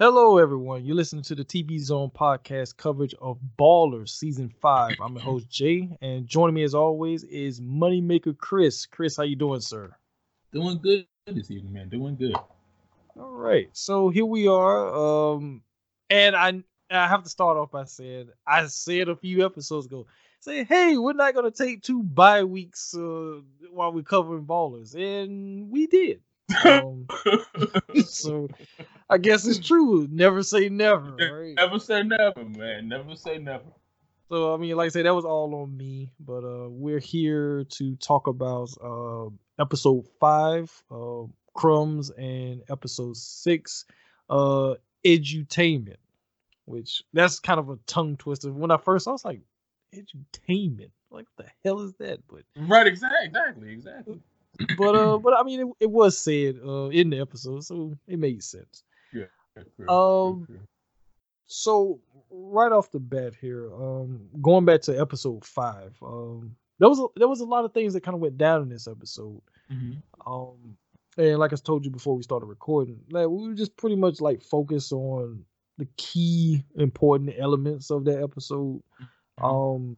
Hello, everyone. You're listening to the TV Zone podcast coverage of Ballers Season 5. I'm your host, Jay, and joining me as always is Moneymaker Chris. Chris, how you doing, sir? Doing good this evening, man. Doing good. All right. So here we are. Um, and I I have to start off by saying I said a few episodes ago, say, hey, we're not gonna take two bye weeks uh, while we're covering ballers. And we did. Um, so I guess it's true. Never say never. Right? Never say never, man. Never say never. So I mean, like I said, that was all on me. But uh, we're here to talk about uh, episode five, uh, crumbs, and episode six, uh, edutainment. Which that's kind of a tongue twister. When I first, I was like, edutainment. Like, what the hell is that? But right, exactly, exactly, exactly. But uh, but I mean, it, it was said uh in the episode, so it made sense. Yeah. Um, true, true. So right off the bat here, um, going back to episode five, um, there was a, there was a lot of things that kind of went down in this episode. Mhm. Um, and like I told you before we started recording, like we were just pretty much like focused on the key important elements of that episode. Mhm. Um,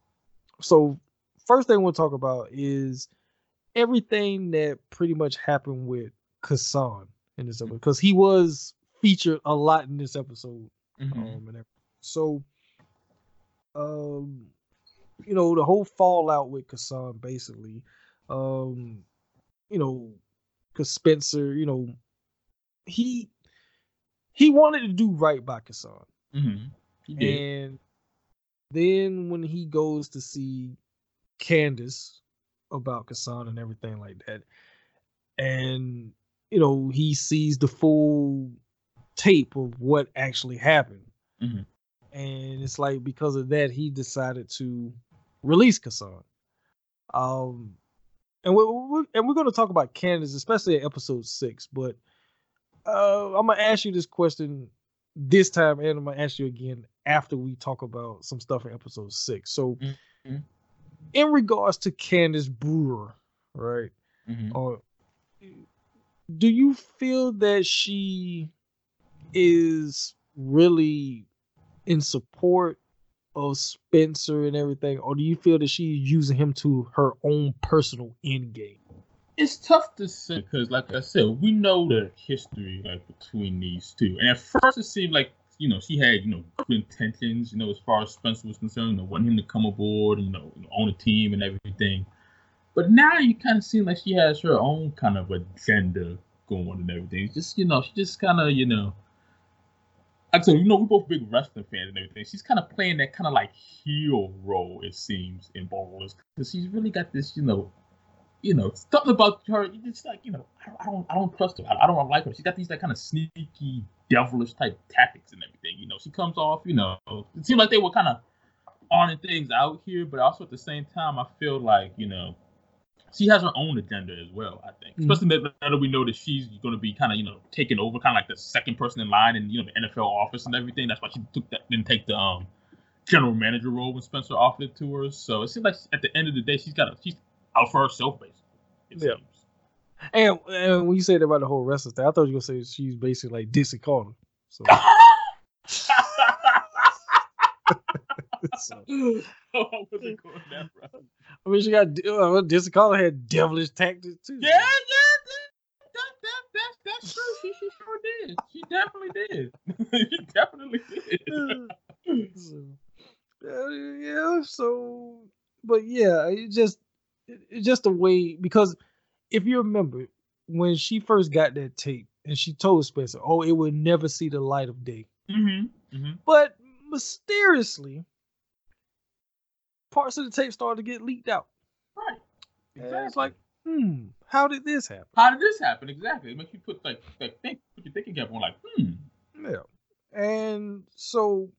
so first thing we'll talk about is everything that pretty much happened with Kassan in this episode because he was featured a lot in this episode. Mhm. Um, and so, um, you know, the whole fallout with Kassan basically, um, you know, because Spencer, you know, he he wanted to do right by Kassan. He did. And then when he goes to see Candace about Kassan and everything like that, and you know, he sees the full tape of what actually happened. Mhm. And it's like because of that, he decided to release Kassan. Um and we're, we're and we're going to talk about Candace, especially at episode six. But uh, I'm gonna ask you this question this time, and I'm gonna ask you again after we talk about some stuff in episode six. So, Mhm. in regards to Candace Brewer, right? Mhm. Or do you feel that she is really in support of Spencer and everything, or do you feel that she's using him to her own personal end game? It's tough to say because, like I said, we know the history like between these two, and at first it seemed like you know she had you know good intentions, you know, as far as Spencer was concerned, you know, wanting him to come aboard, and you know, own a team and everything. But now you kind of seem like she has her own kind of agenda going and everything. It's just you know, she just kind of you know. Said, you know, we're both big wrestling fans and everything. She's kind of playing that kind of like heel role, it seems, in Ballers, because she's really got this, you know, you know, something about her. It's like you know, I, don't, I don't trust her. I, don't like her. She's got these like kind of sneaky, devilish type tactics and everything. You know, she comes off. You know, it seemed like they were kind of ironing things out here, but also at the same time, I feel like you know, she has her own agenda as well. I think, Mhm. especially now that we know that she's going to be kind of you know taking over, kind of like the second person in line in you know the NFL office and everything. That's why she took that, didn't take the um general manager role when Spencer offered it to her. So it seems like at the end of the day, she's got a she's out for herself, basically. It Yeah. seems. And, and when you said about the whole wrestling thing, I thought you were gonna say she's basically like Dixie Carter. So, so, I wasn't going that route. I mean, she got uh, Dixie Carter had devilish tactics too. Yeah, yeah, that, that, that, that, that's true. She, she sure did. She definitely did. she definitely did. so, uh, yeah. So, but yeah, it just it, it's just a way because if you remember when she first got that tape and she told Spencer, "Oh, it would never see the light of day," Mm-hmm. Mm-hmm. but mysteriously, parts of the tape started to get leaked out. Right. Exactly. it's like, hmm, how did this happen? how did this happen? Exactly. It makes you put like like think put your thinking cap on like, hmm. Yeah. And so,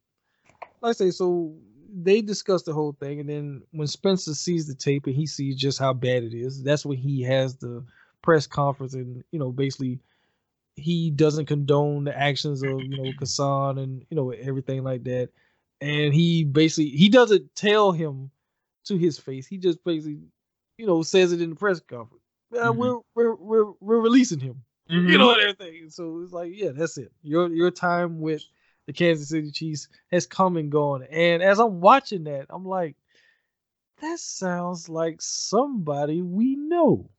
like I say, so they discuss the whole thing, and then when Spencer sees the tape and he sees just how bad it is, that's when he has the press conference, and you know, basically, he doesn't condone the actions of you know Kassan and you know everything like that, and he basically he doesn't tell him to his face. He just basically, you know, says it in the press conference. Uh, Mhm. We're we're we're we're releasing him. mm-hmm. you know, and everything. So it's like, yeah, that's it. Your your time with the Kansas City Chiefs has come and gone. And as I'm watching that, I'm like, that sounds like somebody we know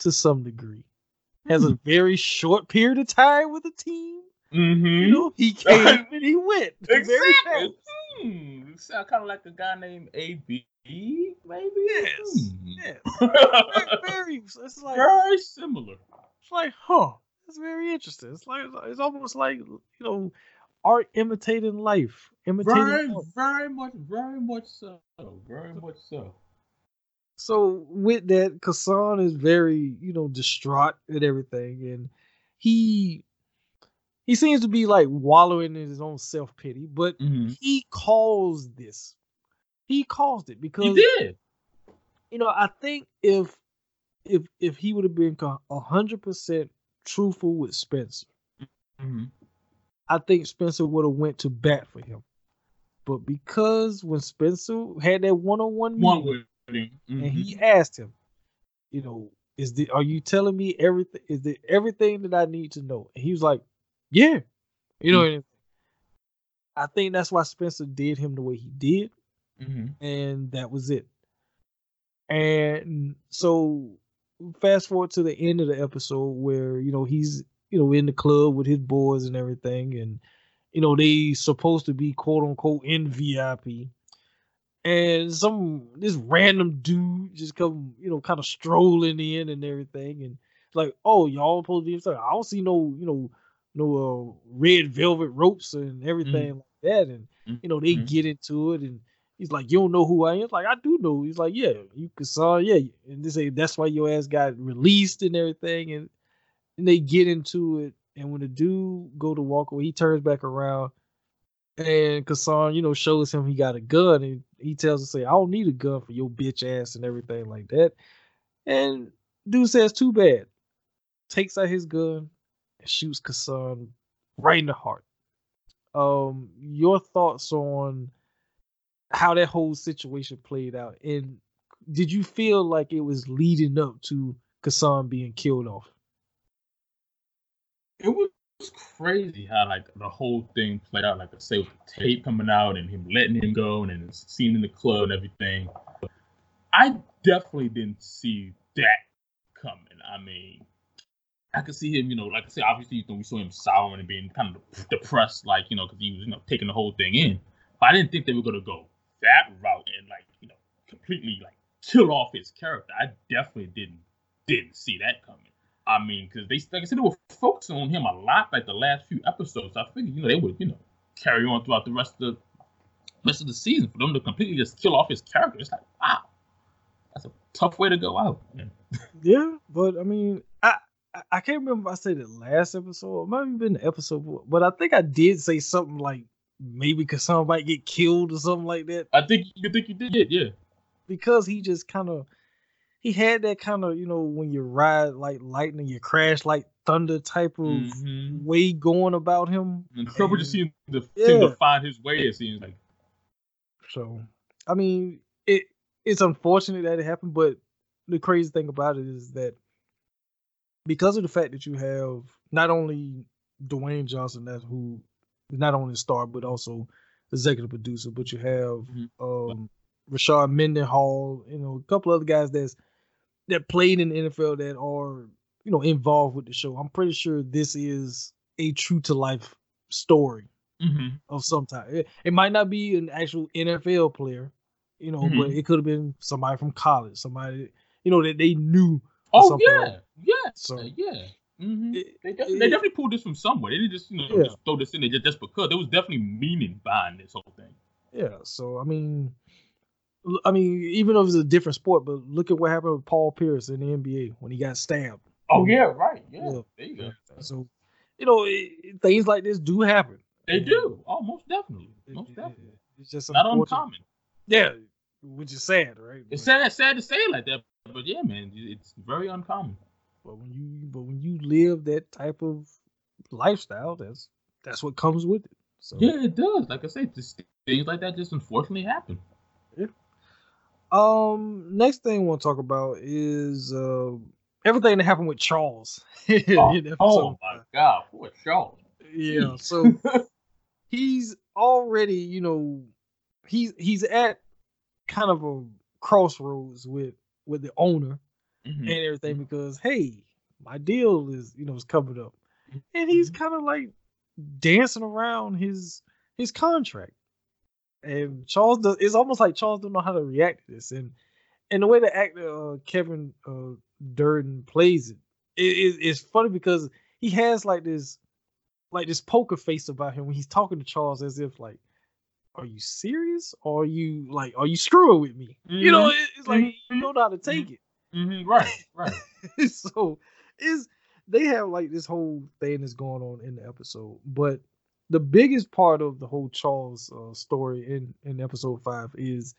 to some degree. Has a hmm. very short period of time with the team. Mm-hmm. You know, he came and he went. Exactly. Hmm. Sound kind of like a guy named AB, maybe. Yes. Hmm. Yes. very, very, it's like very similar. It's like, huh? It's very interesting. It's like it's almost like you know, art imitating life. Imitating very, art. very much, very much so. Very much so. So with that, Kassan is very, you know, distraught at everything, and he he seems to be like wallowing in his own self pity, but mm-hmm. he caused this. He caused it because he did. You know, I think if if if he would have been a hundred percent truthful with Spencer, mm-hmm. I think Spencer would have went to bat for him. But because when Spencer had that one on one meeting, mm-hmm. and he asked him, you know, is the are you telling me everything? Is it everything that I need to know? And he was like, yeah, you know. Mm-hmm. I think that's why Spencer did him the way he did, mm-hmm. and that was it. And so, fast forward to the end of the episode where you know he's you know in the club with his boys and everything, and you know they supposed to be quote unquote in VIP, and some this random dude just come you know kind of strolling in and everything, and like oh y'all supposed to be inside. I don't see no you know no uh, red velvet ropes and everything mm like that, and you know they mm get into it and. He's like, you don't know who I am. Like, I do know. He's like, yeah, you can saw, yeah. And they say that's why your ass got released and everything. And and they get into it. And when the dude go to walk away, he turns back around, and Kassan, you know, shows him he got a gun, and he tells him, "Say, I don't need a gun for your bitch ass and everything like that." And dude says, "Too bad." Takes out his gun shoots Kassan right in the heart. Um, your thoughts on how that whole situation played out, and did you feel like it was leading up to Kassan being killed off? it was crazy how like the whole thing played out. Like I say, with the tape coming out and him letting him go, and then seeing in the club and everything. I definitely didn't see that coming. I mean, I could see him, you know, like I said, obviously, you know, we saw him sour and being kind of depressed, like you know, because he was, you know, taking the whole thing in. But I didn't think they were gonna go that route and like, you know, completely like kill off his character. I definitely didn't didn't see that coming. I mean, because they, like I said, they were focusing on him a lot, like the last few episodes. I figured, you know, they would, you know, carry on throughout the rest of the rest of the season for them to completely just kill off his character. It's like, wow, that's a tough way to go out. yeah, but I mean, I can't remember if I said the last episode. It might have been the episode, but I think I did say something like maybe because someone might get killed or something like that. I think you think you did, yeah. Because he just kind of he had that kind of you know when you ride like lightning, you crash like thunder type of mm-hmm. way going about him. And Trouble just seemed to, yeah. seemed to find his way. It seems like. So, I mean, it it's unfortunate that it happened, but the crazy thing about it is that because of the fact that you have not only Dwayne Johnson, that's who not only star but also executive producer, but you have mm-hmm. um Rashard Mendenhall, you know, a couple other guys that's that played in the NFL that are you know involved with the show. I'm pretty sure this is a true to life story mm-hmm. of some type. It, it, might not be an actual NFL player, you know, mm-hmm. but it could have been somebody from college, somebody you know that they knew. Oh yeah, like yeah, so yeah. Mm-hmm. It, they, definitely, they, definitely, pulled this from somewhere. They didn't just you know yeah. just throw this in there just, just because there was definitely meaning behind this whole thing. Yeah, so I mean, I mean, even though it's a different sport, but look at what happened with Paul Pierce in the NBA when he got stabbed. Oh yeah, right. Yeah, yeah. there you go. So, you know, it, things like this do happen. They do. Oh, most definitely. Most definitely. It's just not uncommon. Yeah, which is sad, right? It's but, sad, sad to say it like that, but yeah, man, it's very uncommon. But when you, but when you live that type of lifestyle, that's that's what comes with it. So yeah, it does. Like I said, just things like that just unfortunately happen. Yeah. Um, next thing I want to talk about is uh, everything that happened with Charles. oh, oh my god, poor Charles. Yeah, so he's already, you know, he's he's at kind of a crossroads with with the owner mm-hmm. and everything mm-hmm. because hey, my deal is you know is covered up, and he's mm-hmm. kind of like dancing around his his contract. And Charles does. It's almost like Charles don't know how to react to this, and and the way the actor uh, Kevin uh, Durden plays it, it, it, it's funny because he has like this like this poker face about him when he's talking to Charles as if like, are you serious? Or are you like, are you screwing with me? Mm-hmm. You know, mm-hmm. it's like mm-hmm. you know how to take mm-hmm. it. Mm-hmm. Right, right. so is they have like this whole thing that's going on in the episode, but the biggest part of the whole Charles uh, story in in episode five is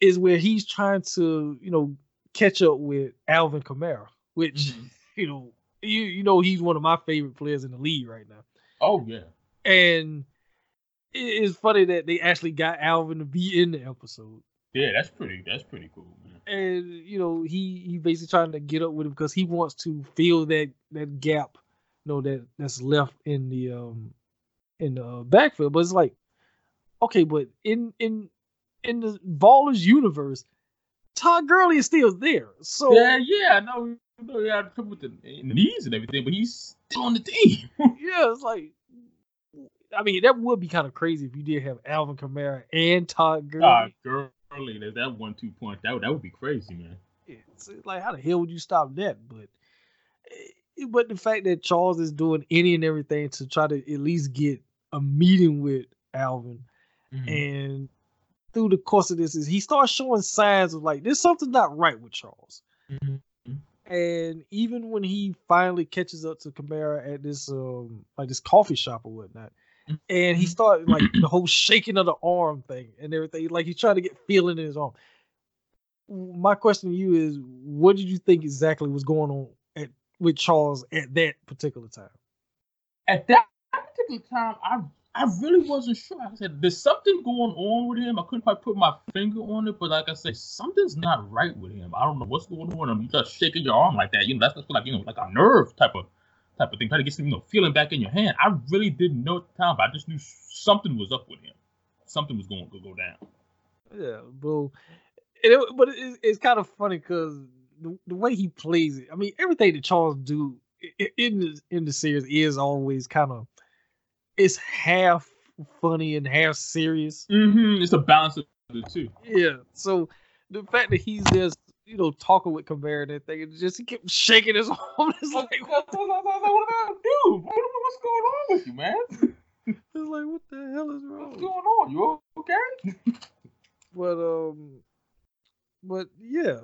is where he's trying to you know catch up with Alvin Kamara, which mm-hmm. you know you you know he's one of my favorite players in the league right now. Oh yeah, and it's funny that they actually got Alvin to be in the episode. Yeah, that's pretty. That's pretty cool, man. And you know he he basically trying to get up with him because he wants to fill that that gap, you know that that's left in the um in the backfield. But it's like, okay, but in in in the Ballers universe, Todd Gurley is still there. So yeah, yeah, I know know he had trouble with the knees and everything, but he's still on the team. yeah, it's like, I mean, that would be kind of crazy if you did have Alvin Kamara and Todd Gurley. Todd Gurley, that, that one two point, that would, that would be crazy, man. It's like, how the hell would you stop that? But, eh, but the fact that Charles is doing any and everything to try to at least get a meeting with Alvin, mm-hmm. and through the course of this, is he starts showing signs of like there's something not right with Charles. Mm-hmm. And even when he finally catches up to Kamara at this um like this coffee shop or whatnot, and he mm-hmm. started like the whole shaking of the arm thing and everything, like he's trying to get feeling in his arm. My question to you is, what did you think exactly was going on at with Charles at that particular time? At that particular time, I I really wasn't sure. I said, there's something going on with him. I couldn't quite put my finger on it, but like I said, something's not right with him. I don't know what's going on. I'm just shaking your arm like that. You know, that's just like you know, like a nerve type of type of thing. Trying to get some, you know, feeling back in your hand. I really didn't know at the time, but I just knew something was up with him. Something was going to go down. Yeah, bro. It, but it, it's kind of funny because the, the way he plays it. I mean, everything that Charles do in the in the series is always kind of it's half funny and half serious. Mm-hmm. It's a balance of the two. Yeah. So the fact that he's just you know talking with Kamara and everything, and just he kept shaking his arm. It's like, what, what, what, dude? What's going on with you, man? it's like, what the hell is wrong? What's going on? You okay? but um, but yeah,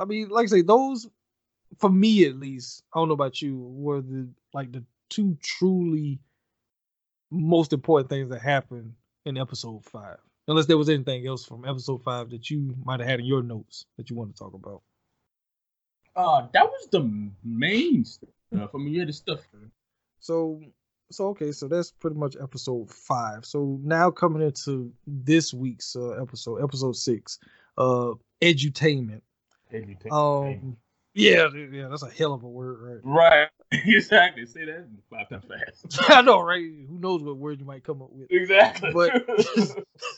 I mean, like I say, those for me at least, I don't know about you, were the like the two truly most important things that happened in episode five. Unless there was anything else from episode five that you might have had in your notes that you want to talk about. Uh, that was the main stuff. I mean, yeah, the stuff. So, so okay, so that's pretty much episode five. So now coming into this week's uh, episode, episode six, uh, edutainment. Edutainment. Um, yeah, yeah, that's a hell of a word, right? Right. exactly. Say that five times fast. I know, right? Who knows what word you might come up with? Exactly. But,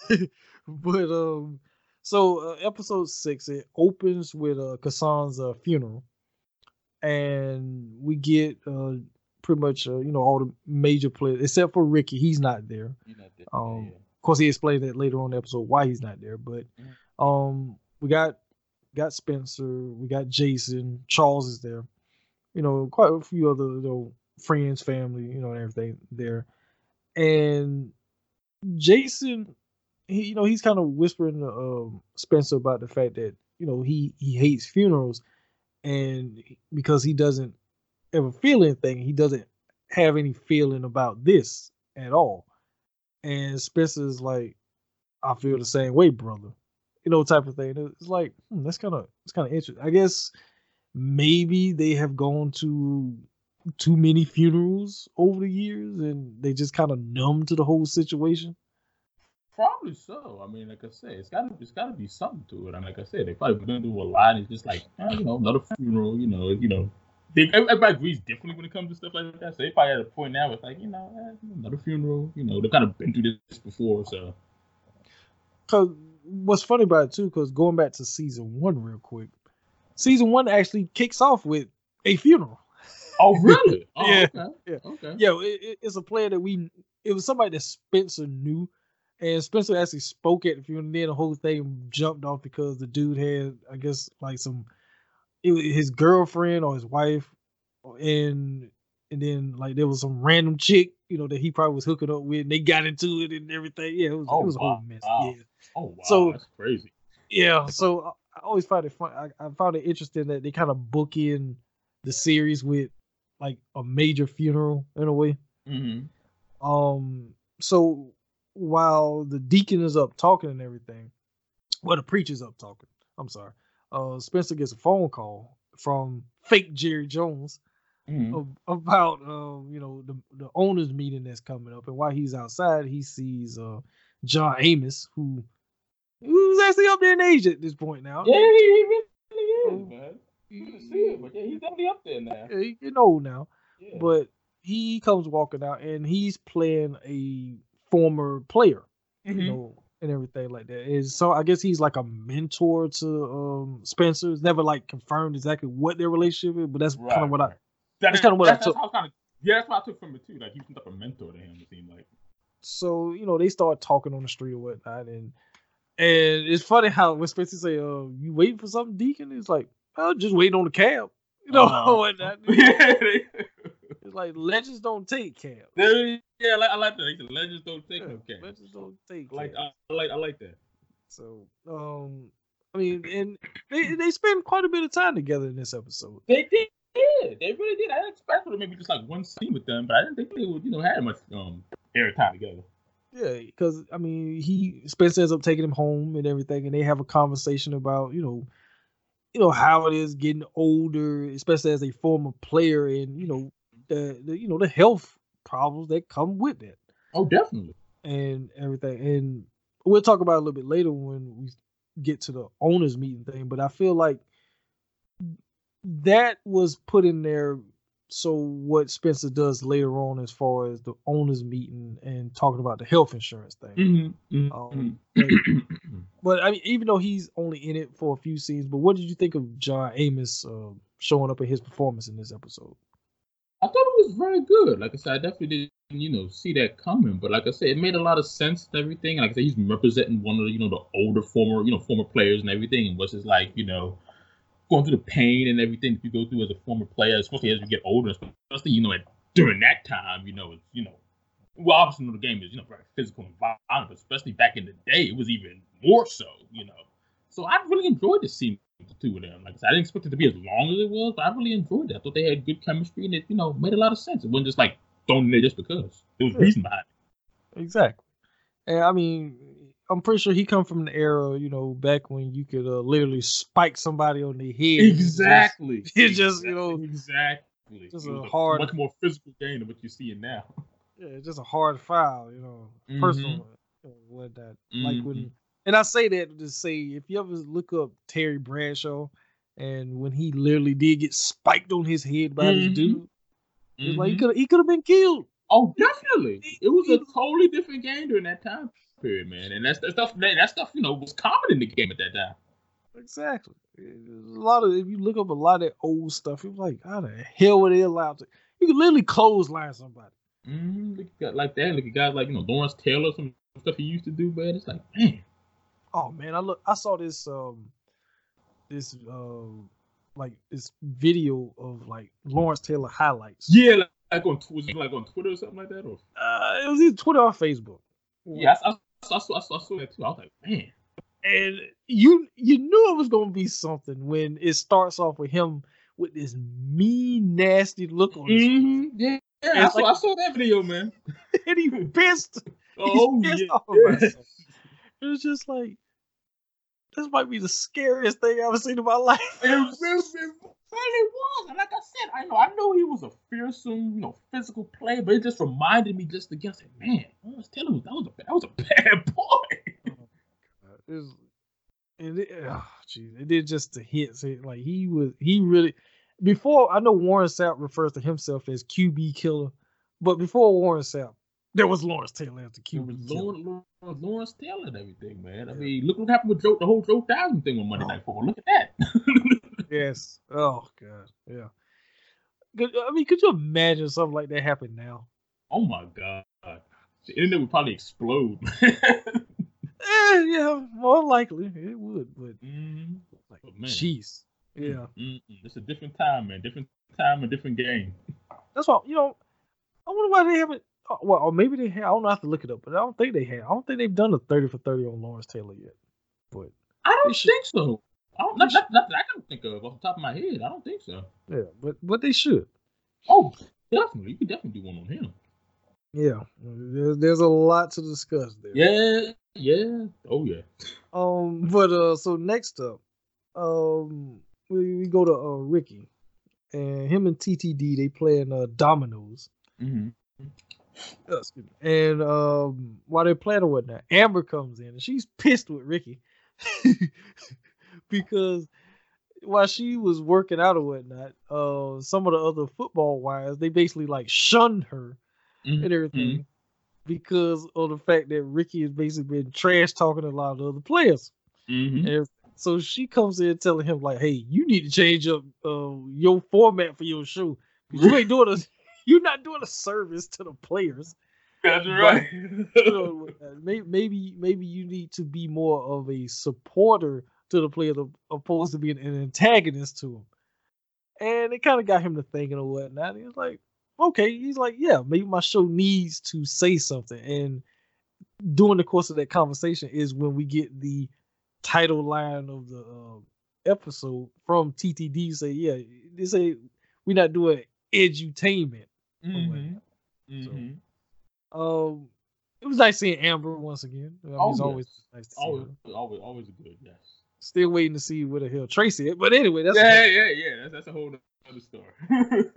but um, so uh, episode six it opens with uh Kassan's uh, funeral, and we get uh pretty much uh, you know all the major players except for Ricky. He's not there. He's not there. Um, yeah. of course he explained that later on the episode why he's not there. But mm-hmm. um, we got got Spencer, we got Jason, Charles is there, you know, quite a few other you know, friends, family, you know, and everything there. And Jason, he, you know, he's kind of whispering to um, Spencer about the fact that you know he he hates funerals, and because he doesn't ever feel anything, he doesn't have any feeling about this at all. And Spencer's like, I feel the same way, brother you know, type of thing. It's like hmm, that's kind of it's kind of interesting. I guess maybe they have gone to too many funerals over the years, and they just kind of numb to the whole situation. Probably so. I mean, like I said, it's gotta it's gotta be something to it. I mean, like I said, they probably been through a lot. It's just like eh, you know another funeral. You know, you know. They, everybody agrees differently when it comes to stuff like that. So they probably at a point now. It's like you know eh, another funeral. You know, they've kind of been through this before. So. Cause what's funny about it too, because going back to season one real quick, season one actually kicks off with a funeral. Oh really? Oh, yeah. Okay. Yeah. Okay. Yeah, it, it- it's a player that we. It was somebody that Spencer knew, and Spencer actually spoke at the funeral. And then the whole thing jumped off because the dude had, I guess, like some, it, was his girlfriend or his wife, and and then like there was some random chick, you know, that he probably was hooking up with. And they got into it and everything. Yeah, it was, Oh, it was a wow, whole mess. wow. Yeah. Oh wow, So- that's crazy. Yeah, so I, always find it fun. I, I found it interesting that they kind of book in the series with like a major funeral in a way. Mm-hmm. Um, so while the deacon is up talking and everything, well, the preacher's up talking. I'm sorry. Uh, Spencer gets a phone call from fake Jerry Jones Mm-hmm. of, about um, you know, the the owners meeting that's coming up, and while he's outside, he sees uh John Amos, who who's actually up there in age at this point now. Yeah, he, he really Oh. is, man. You can see it, but yeah, he's definitely up there now. Yeah, He's getting old now, Yeah. but he comes walking out, and he's playing a former player. Mhm. you know, and everything like that. Is so I guess he's like a mentor to um Spencer. It's never like confirmed exactly what their relationship is, but that's kind of what I. That that's kinda what I took. That's kind of, yeah, that's what I took from it too. Like he's like a mentor to him. It seemed like. so you know, they start talking on the street or whatnot, and and it's funny how when Spencer say, "Uh, you waiting for something, Deacon?" It's like, "Oh, just waiting on the cab." You know, Uh-huh. yeah, It's like legends don't take cabs. they- yeah, I like, I like that. Legends don't take Yeah, no cash. legends don't take. I like. I, I like, I like that. So, um, I mean, and they they spend quite a bit of time together in this episode. They did. They really did. I didn't expect for them maybe just like one scene with them, but I didn't think they would, you know, have much um air time together. Yeah, because I mean, he Spencer ends up taking him home and everything, and they have a conversation about you know, you know how it is getting older, especially as a former player, and you know the, the you know the health problems that come with that Oh, definitely. and everything. And we'll talk about it a little bit later when we get to the owners meeting thing. But I feel like that was put in there so what Spencer does later on as far as the owners meeting and talking about the health insurance thing. Mm-hmm. Um, But I mean, even though he's only in it for a few scenes, but what did you think of John Amos uh, showing up in his performance in this episode? I thought it was very good. Like I said, I definitely didn't, you know, see that coming. But like I said, it made a lot of sense and everything. Like I said, he's representing one of the, you know, the older former, you know, former players and everything. And what's just like, you know, going through the pain and everything that you go through as a former player, especially as you get older, especially, you know, at, during that time, you know, it's, you know, well, obviously, you know, the game is, you know, very physical and violent, but especially back in the day, it was even more so, you know. So I really enjoyed the scene with the two of them. Like I said, I didn't expect it to be as long as it was, but I really enjoyed it. I thought they had good chemistry and it, you know, made a lot of sense. It wasn't just like thrown in there just because. There was reason behind it. Exactly. And I mean, I'm pretty sure he come from the era, you know, back when you could uh, literally spike somebody on the head. Exactly. It's just, you know, exactly. just a hard- much more physical game than what you're seeing now. Yeah, it's just a hard foul, you know, Mhm. personal, what that. Like when, Mhm. and I say that to say, if you ever look up Terry Bradshaw, and when he literally did get spiked on his head by this Mhm. dude, it's like he Mhm. could he could have been killed. Oh, definitely. It was a totally different game during that time period, man. And that's that stuff. That, that stuff, you know, was common in the game at that time. Exactly. A lot of if you look up a lot of that old stuff, it was like, how the hell were they allowed to? You could literally clothesline somebody. Mm-hmm. Look at like that. Look at guys like you know Lawrence Taylor, some stuff he used to do, man. It's like, man, Oh man, I look I saw this um this um like this video of like Lawrence Taylor highlights. yeah, like, like on was it like on Twitter or something like that, or Uh, it was either Twitter or Facebook. yeah, I, I, I, saw, I, I saw that too. I was like, man, And you you knew it was gonna be something when it starts off with him with this mean, nasty look on his mm-hmm. yeah, yeah. I It's saw, like- I saw that video, man. and he pissed. Oh He's pissed yeah, off yeah. It was just like this might be the scariest thing I've ever seen in my life. It, it, it really was. And like I said, I know I know he was a fearsome, you know, physical player, but it just reminded me just again, say, man, Lawrence Taylor was that was a that was a bad boy. Oh, it was, and it, oh, geez, it did just the hits. It, like he was, he really. Before I know Warren Sapp refers to himself as QB killer, but before Warren Sapp, there was Lawrence Taylor as the QB killer. Lawrence, Lawrence Taylor and everything, man. I mean, look what happened with Joe, the whole Joe Theismann thing on Monday Night Football. Look at that. yes. Oh God. Yeah. I mean, could you imagine something like that happen now? Oh my God. The internet would probably explode. eh, yeah, more likely it would, but mm, like, jeez, yeah, mm it's a different time, man. Different time, a different game. That's why you know. I wonder why they haven't. Uh, well, or maybe they have. I don't know. I have to look it up, but I don't think they have. I don't think they've done a thirty for thirty on Lawrence Taylor yet. But I don't think so. I don't, not, not, not, that I can think of off the top of my head. I don't think so. Yeah, but but they should. Oh, definitely. You could definitely do one on him. Yeah, there's, there's a lot to discuss there. Yeah, yeah. Oh yeah. Um, but uh, so next up, um, we, we go to uh Ricky, and him and TTD they playing uh dominoes. Mm-hmm. And um, while they're playing or whatnot, Amber comes in and she's pissed with Ricky because while she was working out or whatnot, uh, some of the other football wives they basically like shunned her mm-hmm. and everything mm-hmm. because of the fact that Ricky has basically been trash talking a lot of other players. Mm-hmm. so she comes in telling him like, "Hey, you need to change up uh, your format for your show. You ain't doing a, you're not doing a service to the players." That's right. But, you know, maybe, maybe maybe you need to be more of a supporter to the player opposed to being an antagonist to him. And it kind of got him to thinking or whatnot. He was like, okay, he's like, yeah, maybe my show needs to say something. And during the course of that conversation is when we get the title line of the uh, episode from TTD say, yeah, they say we're not doing edutainment. Mm-hmm. Mm-hmm. So, um, it was nice seeing Amber once again. I mean, oh, it's yes. always nice to see always, her. Always, always good. Yes. Still waiting to see where the hell Tracy is. But anyway, that's yeah, a, yeah, yeah. That's, that's a whole other story.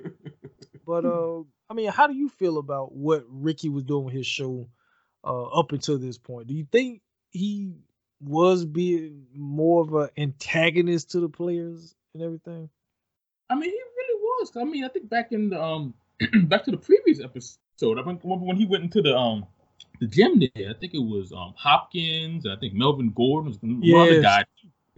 but uh, I mean, how do you feel about what Ricky was doing with his show uh, up until this point? Do you think he was being more of an antagonist to the players and everything? I mean, he really was. I mean, I think back in the um, back to the previous episode, I think when he went into the um the gym there. I think it was um Hopkins. I think Melvin Gordon was one yes. guy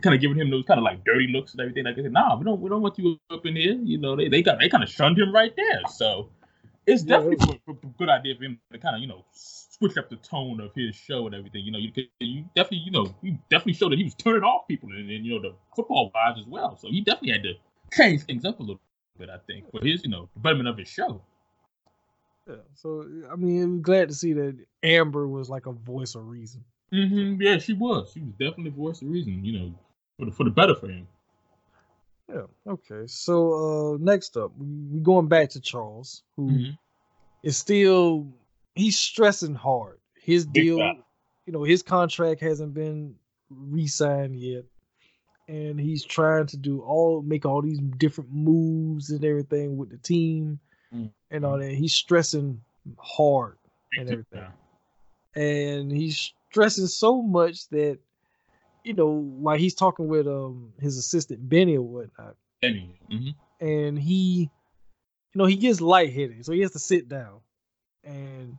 kind of giving him those kind of like dirty looks and everything. Like I said, nah, we don't we don't want you up in here. You know, they they got they kind of shunned him right there. So it's definitely yeah. a, a, good idea for him to kind of you know switch up the tone of his show and everything. You know, you you definitely you know you definitely showed that he was turning off people and, and you know the football vibes as well. So he definitely had to change things up a little bit. I think for his you know betterment of his show. Yeah. So I mean, I'm glad to see that Amber was like a voice of reason. Mm-hmm. Yeah, she was. She was definitely a voice of reason. You know, for the, for the better for him. Yeah. Okay. So uh next up, we're going back to Charles, who mm-hmm. is still he's stressing hard. His deal, you know, his contract hasn't been re-signed yet, and he's trying to do all make all these different moves and everything with the team mm-hmm. and all that. He's stressing hard and everything, and he's stressing so much that you know, like he's talking with um his assistant Benny or whatnot. Benny. Mm-hmm. And he, you know, he gets lightheaded, so he has to sit down. And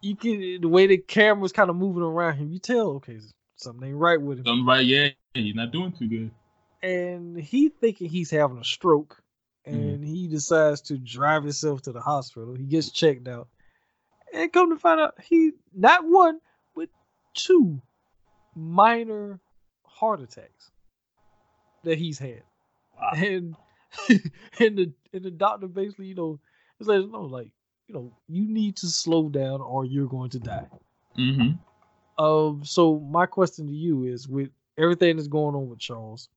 you can the way the camera's kind of moving around him, you tell okay, something ain't right with him. Something right, yeah, he's not doing too good. And he thinking he's having a stroke, and mm-hmm. he decides to drive himself to the hospital. He gets checked out, and come to find out, he not one but two minor heart attacks that he's had. Wow. And and the and the doctor basically, you know, is like, no, like, you know, you need to slow down or you're going to die. Mm-hmm. Um, so my question to you is with everything that's going on with Charles,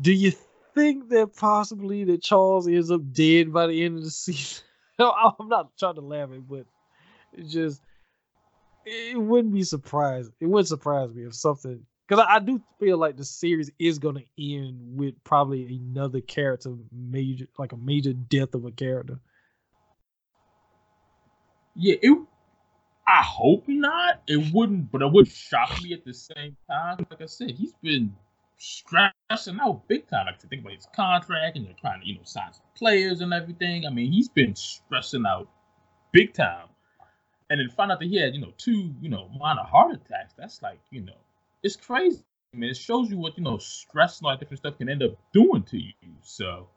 do you think that possibly that Charles ends up dead by the end of the season? I'm not trying to laugh it, but it's just it wouldn't be surprised. It wouldn't surprise me if something because I, I, do feel like the series is gonna end with probably another character major, like a major death of a character. Yeah, it. I hope not. It wouldn't, but it would shock me at the same time. Like I said, he's been stressing out big time. Like to think about his contract and they're trying to, you know, sign some players and everything. I mean, he's been stressing out big time. And then find out that he had, you know, two, you know, minor heart attacks. That's like, you know, it's crazy. I mean, it shows you what, you know, stress and all that different stuff can end up doing to you. So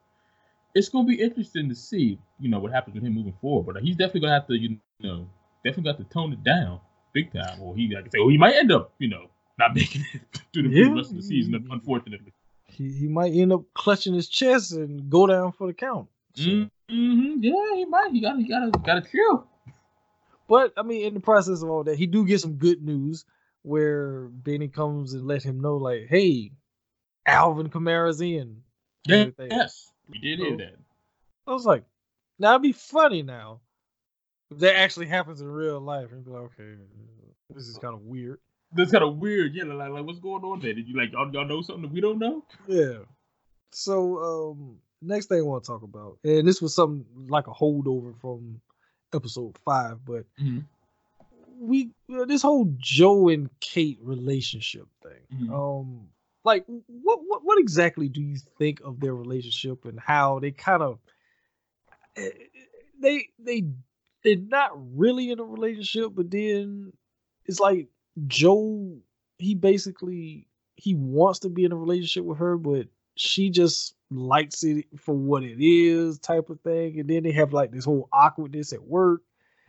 it's gonna be interesting to see, you know, what happens with him moving forward. But he's definitely gonna have to, you know, definitely got to tone it down big time, or he like I say, or he might end up, you know, not making it through the yeah. rest of the season, unfortunately. He, he might end up clutching his chest and go down for the count. So. Mm-hmm. Yeah, he might. He got he got to got to chill. But I mean, in the process of all that, he do get some good news where Benny comes and let him know, like, "Hey, Alvin Kamara's in." Yeah, yes, we did so, hear that. I was like, now it'd be funny now if that actually happens in real life, and be like, okay, this is kind of weird. That's kind of weird. Yeah, like, like what's going on there? Did you like y'all, y'all know something that we don't know? Yeah. So um next thing I want to talk about, and this was something like a holdover from episode five, but mm-hmm. we uh, this whole Joe and Kate relationship thing. Mm-hmm. Um, like what, what what exactly do you think of their relationship and how they kind of eh, they they they're not really in a relationship, but then it's like Joe, he basically he wants to be in a relationship with her, but she just likes it for what it is, type of thing. And then they have like this whole awkwardness at work.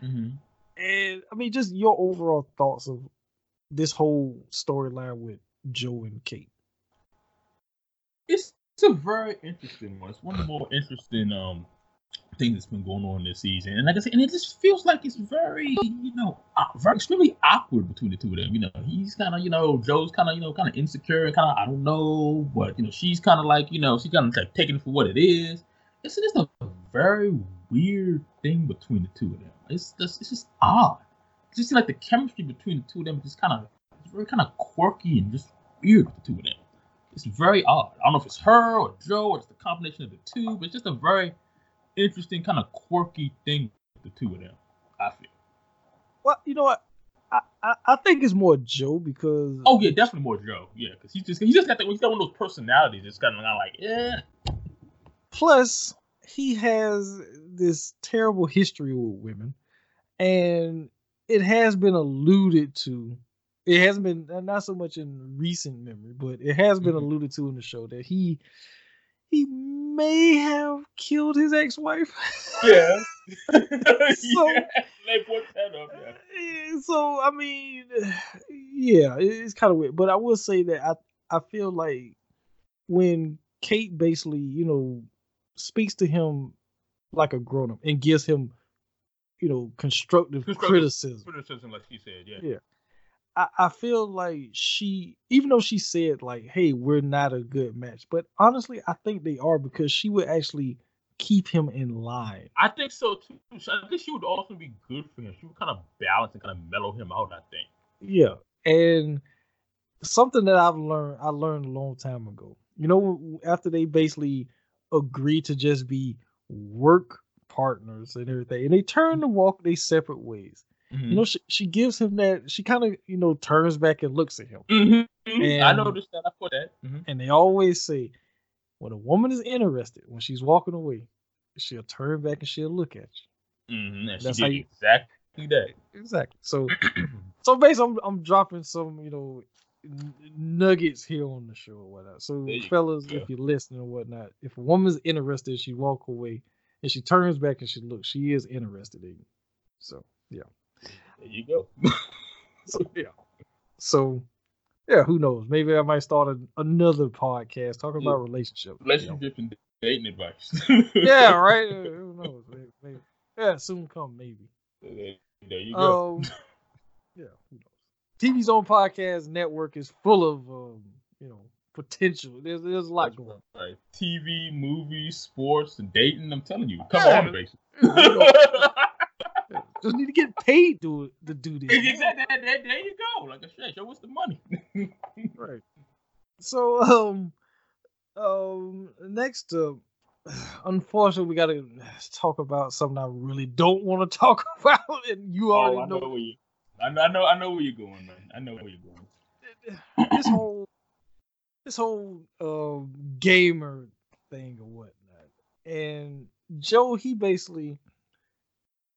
Mm-hmm. And I mean, just your overall thoughts of this whole storyline with Joe and Kate. It's, it's a very interesting one. It's one of the more interesting um thing that's been going on this season. And like I said, and it just feels like it's very, you know, uh, very extremely awkward between the two of them. You know, he's kind of, you know, Joe's kind of, you know, kind of insecure and kind of, I don't know, but you know, she's kind of like, you know, she's kind of like taking it for what it is. It's just a very weird thing between the two of them. It's just, it's just odd. It just seems like the chemistry between the two of them is just kind of, it's very kind of quirky and just weird with the two of them. It's very odd. I don't know if it's her or Joe or it's the combination of the two, but it's just a very interesting, kind of quirky thing the two of them. I feel. Well, you know what? I, I, I think it's more Joe because. Oh yeah, definitely more Joe. Yeah, because he just he just got that he's got one of those personalities. It's kind of like yeah. Plus, he has this terrible history with women, and it has been alluded to. It hasn't been not so much in recent memory, but it has been mm-hmm. alluded to in the show that he he may have killed his ex-wife. Yeah. so, yeah. They put that up. Yeah. Eh, so I mean, yeah, it's kind of weird, but I will say that I I feel like when Kate basically, you know, speaks to him like a grown up and gives him, you know, constructive, constructive criticism. Criticism, like she said, yeah. Yeah. I, I feel like she, even though she said like, "Hey, we're not a good match," but honestly, I think they are because she would actually keep him in line. I think so too. I think she would also be good for him. She would kind of balance and kind of mellow him out. I think. Yeah, and something that I've learned, I learned a long time ago. You know, after they basically agreed to just be work partners and everything, and they turn to walk their separate ways. Mm-hmm. You know, she, she gives him that. She kind of you know turns back and looks at him. Mm-hmm. And, I noticed that. I put that. Mm-hmm. And they always say, when a woman is interested, when she's walking away, she'll turn back and she'll look at you. Mm-hmm. That's how you exactly that. Exactly. So, so basically, I'm I'm dropping some you know nuggets here on the show or whatnot. So, fellas, go. if you're listening or whatnot, if a woman's interested, she walk away and she turns back and she looks, she is interested in you. So, yeah. There you go. so yeah. So yeah, who knows? Maybe I might start another podcast talking yeah. about relationships. Relationship you know. and dating advice. yeah, right. Who knows? Maybe, maybe. Yeah, soon come maybe. There, there you go. Um, yeah, who knows? TV Zone podcast network is full of um, you know potential. There's there's a lot That's going. Right. TV, movies, sports, and dating. I'm telling you, come yeah. on, basically. Just need to get paid to to do this. Exactly. There, there, there you go. Like I said, show us the money. right. So um um next uh unfortunately we gotta talk about something I really don't want to talk about and you already oh, I know, know where you I know, I know I know where you're going, man. I know where you're going. this whole this whole uh, gamer thing or whatnot. And Joe, he basically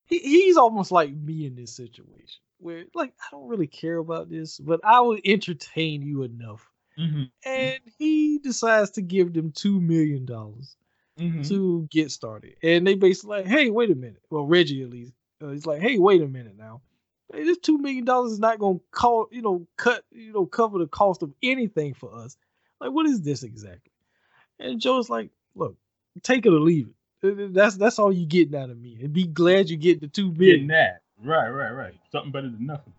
he, he's almost like me in this situation where like I don't really care about this, but I will entertain you enough. Mm-hmm. And he decides to give them two million dollars Mm-hmm. to get started. And they basically like, hey, wait a minute. Well, Reggie at least, uh, he's like, hey, wait a minute now. Hey, this two million dollars is not gonna call, you know, cut, you know, cover the cost of anything for us. Like, what is this exactly? And Joe's like, look, take it or leave it. That's that's all you getting out of me. And be glad you get the two Getting million. that. Right, right, right. Something better than nothing.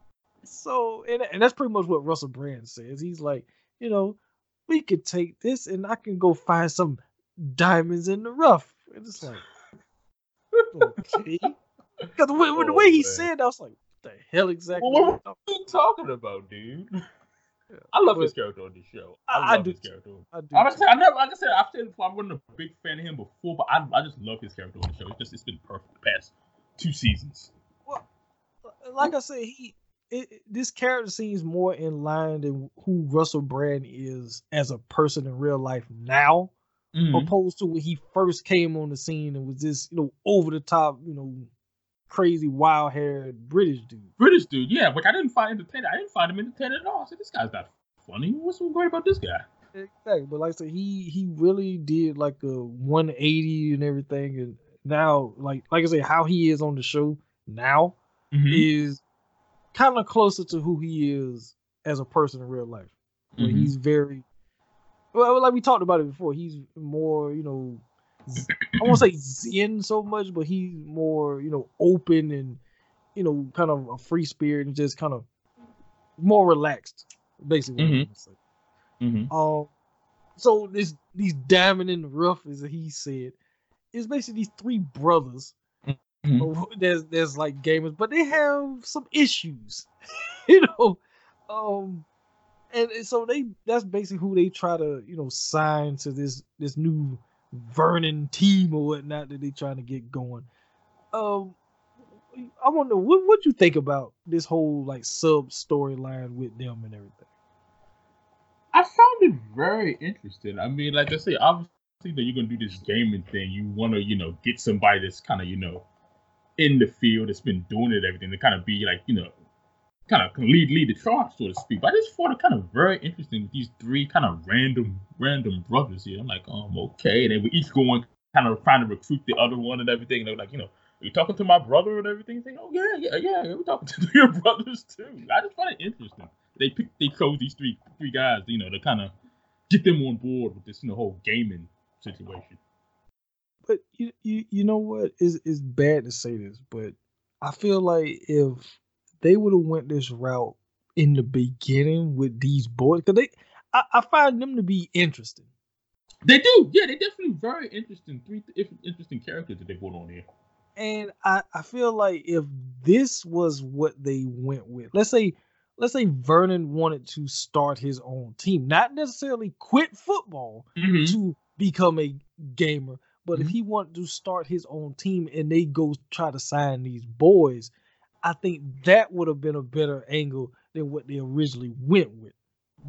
So, and and that's pretty much what Russell Brand says. He's like, you know, we could take this and I can go find some diamonds in the rough. And it's like, okay. Because the way, the Oh, way he oh, man. said, that, I was like, what the hell exactly? Well, what- am I talking- What are you talking about, dude? Yeah, I love but his character on this show. I- I, I love do his too. character. I do I'm too. gonna I never, like I said, I've said before, I wasn't a big fan of him before, but I, I just love his character on the show. It's just, it's been perfect the past two seasons. Well, like I said, he it, it- this character seems more in line than who Russell Brand is as a person in real life now, Mm-hmm. opposed to when he first came on the scene and was this you know over the top, you know, crazy wild haired British dude. British dude, yeah, which I didn't find entertaining. I didn't find him entertaining at all. I said, this guy's not funny. What's so great about this guy? Exactly, but like I said, he he really did like a 180 and everything, and now like like I said, how he is on the show now Mm-hmm. is kind of closer to who he is as a person in real life. Mhm. he's very well, like we talked about it before. He's more, you know, I won't say zen so much, but he's more, you know, open and you know, kind of a free spirit and just kind of more relaxed, basically. Mhm. Mm-hmm. Um, so this these diamond in the rough, as he said, is basically these three brothers. Mhm. Oh, There's there's like gamers, but they have some issues, you know. Um, and, and so they that's basically who they try to you know sign to this this new Vernon team or whatnot that they trying to get going. Um, I wonder what what you think about this whole like sub storyline with them and everything. I found it very interesting. I mean, like I say, obviously that you're gonna do this gaming thing. You want to, you know, get somebody that's kind of, you know, in the field that's been doing it, everything to kind of be like, you know, kind of lead lead the charge, so to speak. But I just found it kind of very interesting with these three kind of random random brothers here. I'm like, um, okay, and they were each going kind of trying to recruit the other one and everything. And they were like, you know, are you talking to my brother and everything? Saying, oh yeah, yeah, yeah, we're talking to your brothers too. I just find it interesting. They picked, they chose these three three guys, you know, to kind of get them on board with this, you know, whole gaming situation. but you you you know what is is bad to say this, but I feel like if they would have went this route in the beginning with these boys, because they I, I find them to be interesting. They do, yeah, they definitely very interesting. Three th- interesting characters that they put on here. And I, I feel like if this was what they went with, let's say let's say Vernon wanted to start his own team, not necessarily quit football Mm-hmm. to become a gamer, but if Mhm. he wanted to start his own team and they go try to sign these boys, I think that would have been a better angle than what they originally went with.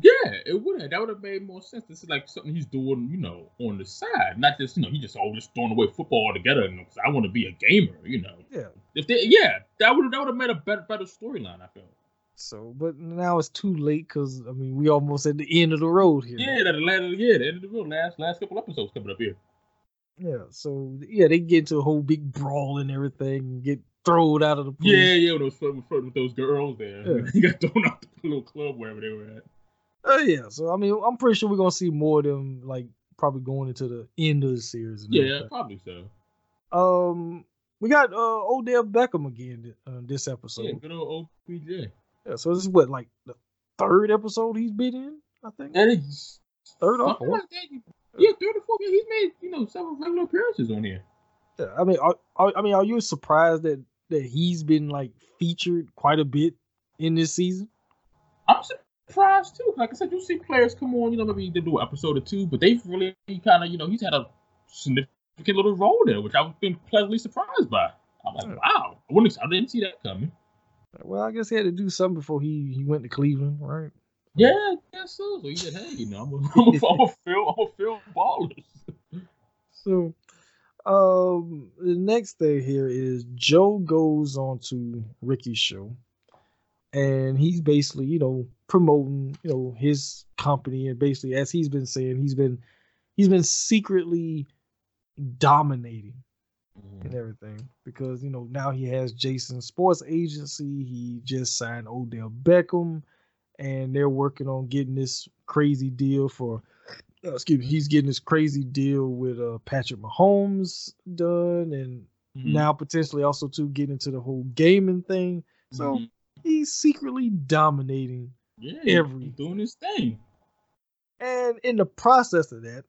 Yeah, it would have. That would have made more sense. This is like something he's doing, you know, on the side, not just you know he just all just throwing away football altogether. You know, 'cause I want to be a gamer. You know, Yeah. if they yeah, that would that would have made a better better storyline. I feel. So, but now it's too late because I mean we almost at the end of the road here. Yeah, that the last yeah, the end of the road, last last couple episodes coming up here. Yeah. So yeah, they get into a whole big brawl and everything, and get thrown out of the pool. Yeah, yeah, with those with, with those girls there, Yeah. he got thrown out the little club wherever they were at. Oh yeah. So I mean, I'm pretty sure we're gonna see more of them, like probably going into the end of the series. And Yeah, everything. probably so. Um, we got uh Odell Beckham again uh, this episode. yeah, good old OBJ. Yeah, so this is what like the third episode he's been in, I think. That is Third or fourth. like. Yeah, third or fourth. Yeah, he's made you know several regular appearances on here. Yeah, I mean, are, are, I mean, are you surprised that that he's been like featured quite a bit in this season? I'm surprised too. Like I said, you see players come on, you know, maybe they do an episode or two, but they've really kind of, you know, he's had a significant little role there, which I've been pleasantly surprised by. I'm like, wow, I, wouldn't, I didn't see that coming. Well, I guess he had to do something before he, he went to Cleveland, right? Yeah, I guess so. So he said, hey, you know, I'm a, I'm a film, I'm a film ballers. So, um, the next thing here is Joe goes on to Ricky's show, and he's basically, you know, promoting, you know, his company, and basically, as he's been saying, he's been, he's been secretly dominating and everything because you know now he has Jason Sports Agency. He just signed Odell Beckham, and they're working on getting this crazy deal for. Uh, excuse me, he's getting this crazy deal with uh, Patrick Mahomes done, and mm-hmm. now potentially also to get into the whole gaming thing. So mm-hmm. he's secretly dominating yeah, every doing his thing. And in the process of that,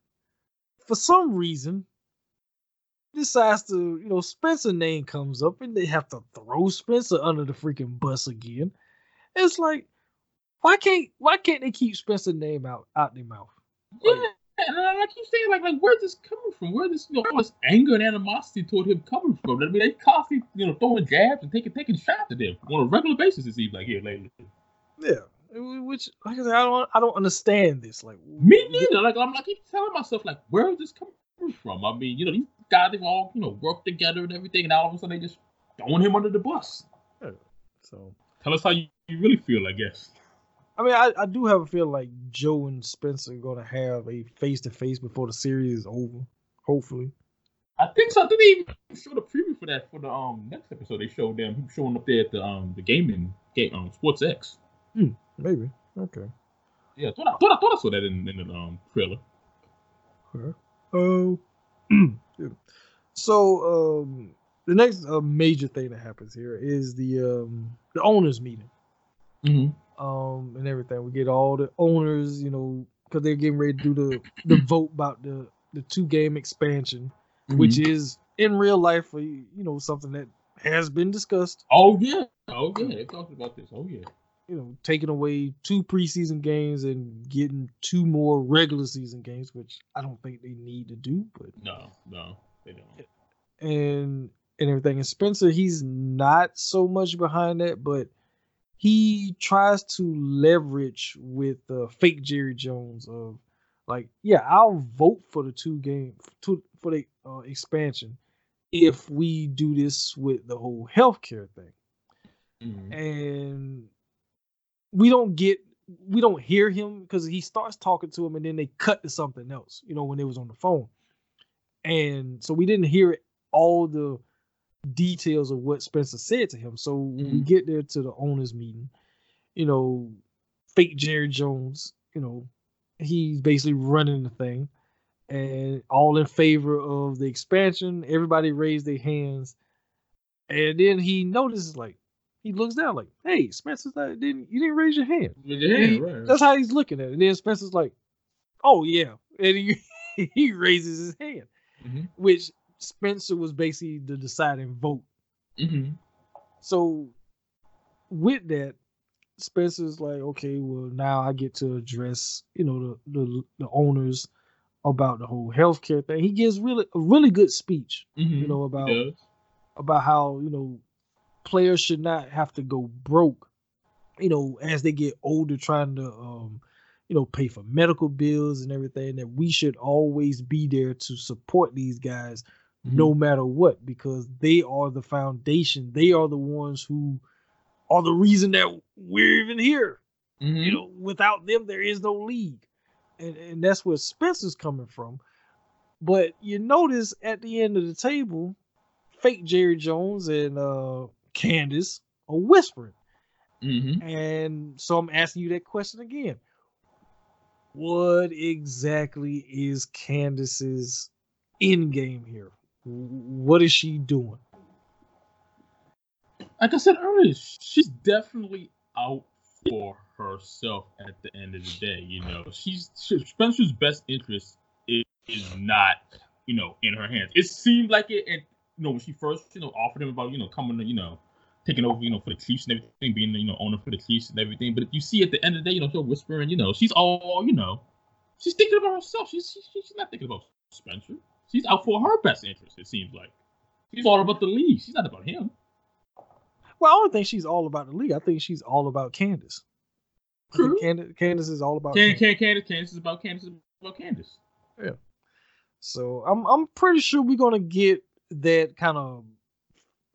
for some reason, decides to, you know, Spencer name comes up and they have to throw Spencer under the freaking bus again. It's like, why can't why can't they keep Spencer name out out their mouth? Yeah, and I keep saying like like where's this coming from? Where this you know all this anger and animosity toward him coming from? I mean they constantly you know throwing jabs and taking taking shots at them on a regular basis. It seems like here lately. Yeah, which like I said, I don't I don't understand this. Like me neither. Like I'm like I keep telling myself like where is this coming from? I mean you know these guys they all you know work together and everything, and all of a sudden they just throwing him under the bus. Yeah. So tell us how you, you really feel, I guess. I mean, I, I do have a feel like Joe and Spencer are gonna have a face to face before the series is over. Hopefully. I think so. They even show the preview for that for the um next episode? They showed them showing up there at the um the gaming game um Sports X. Hmm, maybe. Okay. Yeah, I thought I, thought I, thought I saw that in, in the um trailer. Okay. Oh. so um, the next uh, major thing that happens here is the um, the owners meeting. Mm-hmm. Um, and everything. We get all the owners, you know, because they're getting ready to do the the vote about the the two game expansion, mm-hmm. which is in real life, you know, something that has been discussed. Oh yeah, oh yeah, they talked about this. Oh yeah you know, taking away two preseason games and getting two more regular season games, which I don't think they need to do. But no, no, they don't. And and everything. And Spencer, he's not so much behind that, but he tries to leverage with uh, fake Jerry Jones of like, yeah, I'll vote for the two game to, for the uh, expansion if we do this with the whole healthcare thing. Mm-hmm. And we don't get we don't hear him because he starts talking to him and then they cut to something else, you know, when it was on the phone. And so we didn't hear all the details of what Spencer said to him. So mm-hmm. we get there to the owners meeting, you know, fake Jerry Jones, you know, he's basically running the thing and all in favor of the expansion. Everybody raised their hands. And then he notices like, he looks down like, "Hey, Spencer's not, didn't you didn't raise your hand?" Yeah, he, right. That's how he's looking at it. And then Spencer's like, "Oh yeah," and he he raises his hand, mm-hmm. which Spencer was basically the deciding vote. Mm-hmm. So with that, Spencer's like, "Okay, well now I get to address you know the the, the owners." about the whole healthcare thing. He gives really a really good speech, mm-hmm. you know, about about how, you know, players should not have to go broke, you know, as they get older, trying to, um, you know, pay for medical bills and everything. That we should always be there to support these guys, mm-hmm. no matter what, because they are the foundation. They are the ones who are the reason that we're even here. Mm-hmm. You know, without them, there is no league, and and that's where Spencer's coming from. But you notice at the end of the table, fake Jerry Jones and uh Candace are whispering. Mm-hmm. And so I'm asking you that question again. What exactly is Candace's end game here? What is she doing? Like I said earlier, she's definitely out for herself at the end of the day. You know, she's she, Spencer's best interest is, is, not, you know, in her hands. It seemed like it, and you know, when she first, you know, offered him about, you know, coming to, you know, taking over, you know, for the Chiefs and everything, being you know owner for the Chiefs and everything. But you see at the end of the day, you know, she'll whispering, you know, she's all, you know, she's thinking about herself. She's she's, she's not thinking about Spencer. She's out for her best interest. It seems like she's all about the league. She's not about him. Well, I don't think she's all about the league. I think she's all about Candace. True. Candace, Candace is all about. Can, Candace. Can, Candace, Candace is about Candace is about Candace. Yeah. So I'm I'm pretty sure we're gonna get that kind of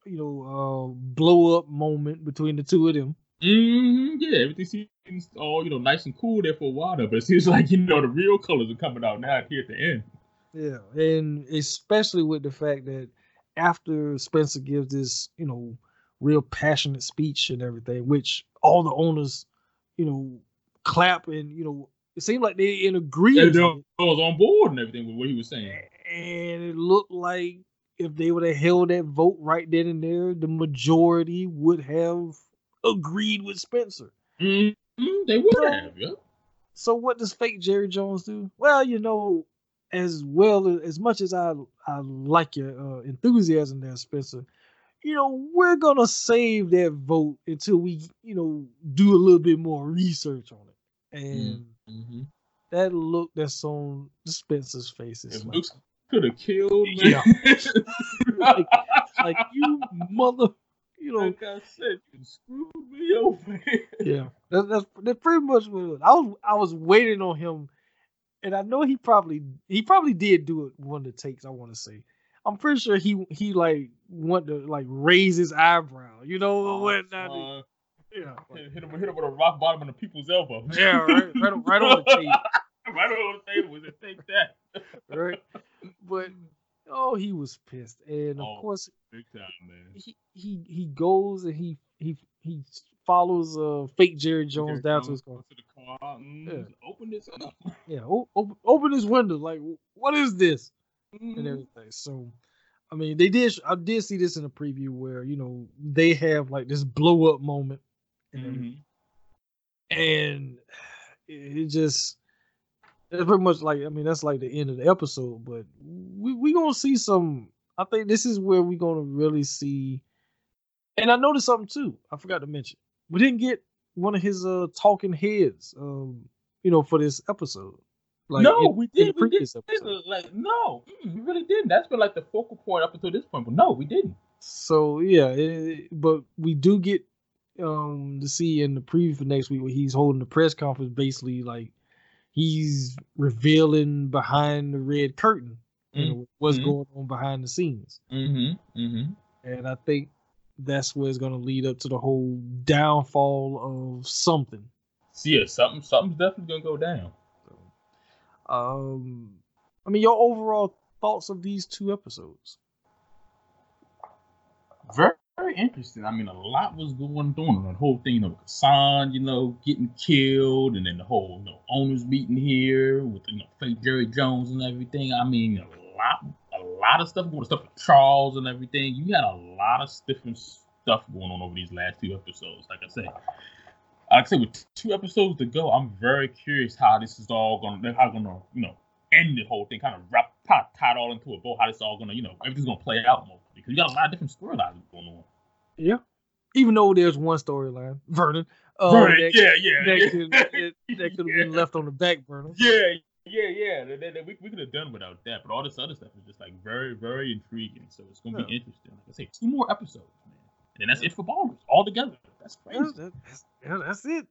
you know uh, blow up moment between the two of them. Mm-hmm, yeah, everything seems all you know nice and cool there for a while but it seems like you know the real colors are coming out now here at the end. Yeah, and especially with the fact that after Spencer gives this you know real passionate speech and everything, which all the owners you know clap and you know it seemed like they in agreement. I was on board and everything with what he was saying. And it looked like if they would have held that vote right then and there, the majority would have agreed with Spencer. Mm-hmm, they would have, yeah. So what does fake Jerry Jones do? Well, you know, as well as much as I I like your uh, enthusiasm there, Spencer. You know, we're gonna save that vote until we, you know, do a little bit more research on it. And mm-hmm. that look that's on Spencer's face is like, could have killed me. Yeah. like, like you mother you know, like I said, you screwed me over. yeah, that's, that's that's pretty much what it was. I was I was waiting on him, and I know he probably he probably did do it one of the takes. I want to say, I'm pretty sure he he like wanted to like raise his eyebrow, you know oh, what? Uh, yeah, hit, him hit him with a rock bottom on the people's elbow. Yeah, right, right, right on the table. right on the table. Was it take that? right, but oh, he was pissed, and of oh, course, big time, man. He he he goes and he he he follows uh fake Jerry Jones Jerry down Jones to his car. To the car. Mm, yeah. Open this up. Yeah, o- open, open his window. Like, what is this? Mm-hmm. And everything. So, I mean, they did. I did see this in a preview where you know they have like this blow up moment, and, mm-hmm. and it just it's pretty much like I mean that's like the end of the episode, but we we gonna see some. I think this is where we gonna really see. And I noticed something too. I forgot to mention. We didn't get one of his uh talking heads, um, you know, for this episode. Like no, in, we did. We did. Like no, we really didn't. That's been like the focal point up until this point. But no, we didn't. So yeah, it, but we do get um to see in the preview for next week where he's holding the press conference, basically like he's revealing behind the red curtain you know, what's mm-hmm. going on behind the scenes. Mm-hmm. Mm-hmm. And I think that's where it's going to lead up to the whole downfall of something. So yeah, something something's definitely going to go down. Um, I mean, your overall thoughts of these two episodes? Very very interesting. I mean, a lot was going on. The whole thing, you know, Hassan, you know, getting killed, and then the whole, you know, owners meeting here with you know fake Jerry Jones and everything. I mean, a lot, lot of stuff going, stuff with Charles and everything. You had a lot of different stuff going on over these last two episodes. Like I said, like I said, with two episodes to go, I'm very curious how this is all gonna, how gonna, you know, end the whole thing, kind of wrap, of tie it all into a bow. How this all gonna, you know, everything's gonna play out more because you got a lot of different storylines going on. Yeah. Even though there's one storyline, Vernon. Uh, Vernon, that, yeah, yeah. That yeah. could, that, that could have yeah. been left on the back burner. Yeah, yeah, yeah. That, that, we, we could have done without that. But all this other stuff is just like very, very intriguing. So it's going to yeah. be interesting. Like I say, two more episodes, man. And that's it for Ballers all together. That's crazy. Yeah, that, that's, yeah, that's it.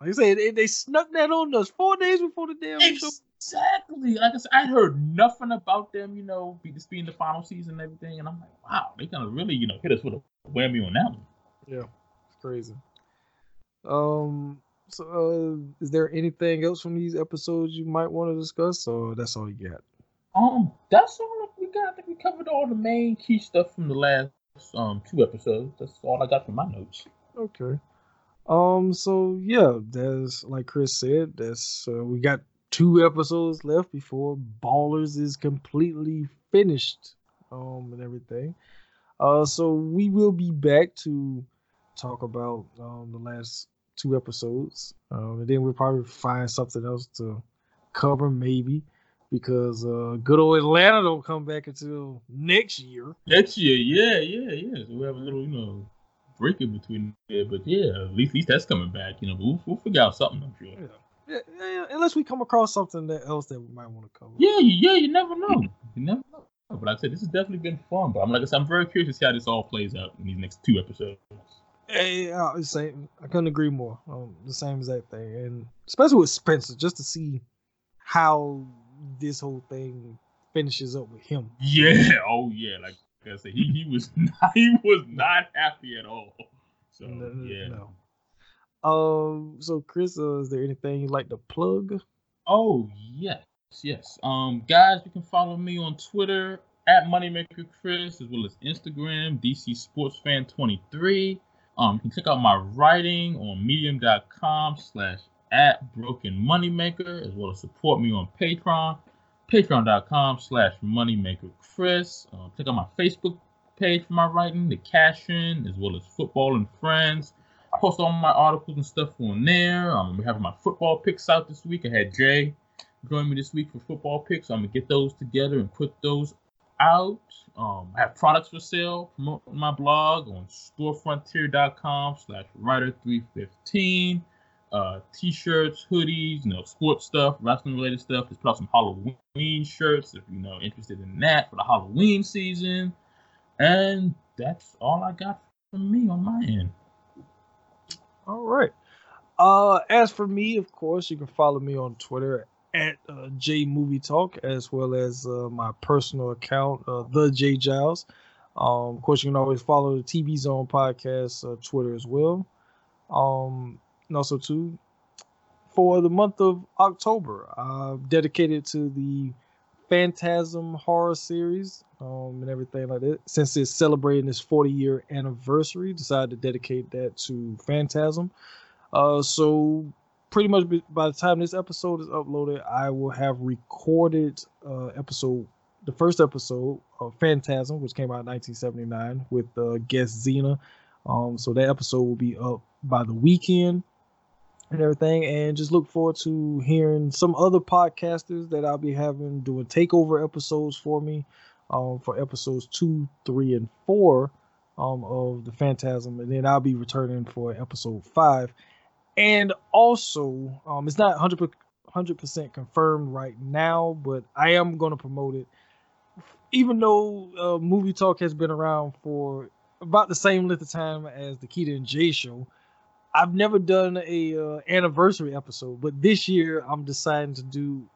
Like I say, they, they snuck that on us four days before the damn show. Exactly. Like I said, I heard nothing about them, you know, this being the final season and everything. And I'm like, wow, they kind of really, you know, hit us with a whammy on that one. Yeah, it's crazy. Um, so uh, is there anything else from these episodes you might want to discuss, or that's all you got? Um, that's all we got. I think we covered all the main key stuff from the last um two episodes. That's all I got from my notes. Okay. Um. So yeah, that's like Chris said. That's uh, we got two episodes left before Ballers is completely finished. Um, and everything. Uh, so we will be back to talk about um, the last two episodes, um, and then we'll probably find something else to cover, maybe, because uh, good old Atlanta don't come back until next year. Next year, yeah, yeah, yeah. So we have a little, you know, breaking between it. But yeah, at least, at least that's coming back. You know, but we'll, we'll figure out something. I'm sure. Yeah. Yeah, yeah, unless we come across something that else that we might want to cover. Yeah, yeah, you never know. You never know. But like I said, this has definitely been fun. But I'm like I said, I'm very curious to see how this all plays out in these next two episodes. Yeah same. I couldn't agree more. Um, the same exact thing, and especially with Spencer, just to see how this whole thing finishes up with him. Yeah. Oh yeah. Like I said, he, he was not he was not happy at all. So no, yeah. No. Um. So Chris, uh, is there anything you'd like to plug? Oh yes, yes. Um, guys, you can follow me on Twitter at Moneymaker Chris as well as Instagram DC Sports Fan 23. Um, you can check out my writing on Medium.com slash at Broken Moneymaker as well as support me on Patreon patreon.com slash moneymaker chris. Uh, check out my facebook page for my writing the cash in as well as football and friends. I post all my articles and stuff on there. Um, we have my football picks out this week. I had jay join me this week for football picks. So i'm gonna get those together and put those out um, i have products for sale promote my blog on storefrontier.com slash writer 315 uh, t-shirts, hoodies, you know, sports stuff, wrestling related stuff. Let's put out some Halloween shirts if you know interested in that for the Halloween season. And that's all I got from me on my end. All right. Uh, as for me, of course, you can follow me on Twitter at uh, Jay Movie Talk, as well as uh, my personal account, uh, the Jay Giles. Um, of course, you can always follow the TV Zone podcast uh, Twitter as well. Um, and also too for the month of October, uh, dedicated to the Phantasm horror series um, and everything like that. Since it's celebrating its 40 year anniversary, decided to dedicate that to Phantasm. Uh, so pretty much by the time this episode is uploaded, I will have recorded uh, episode the first episode of Phantasm, which came out in 1979 with uh, guest Xena. Um, so that episode will be up by the weekend and everything. And just look forward to hearing some other podcasters that I'll be having doing takeover episodes for me um, for episodes two, three, and four um, of the Phantasm. And then I'll be returning for episode five. And also, um, it's not 100 100% confirmed right now, but I am going to promote it. Even though uh, Movie Talk has been around for about the same length of time as the Keita and Jay show, I've never done a uh, anniversary episode, but this year I'm deciding to do.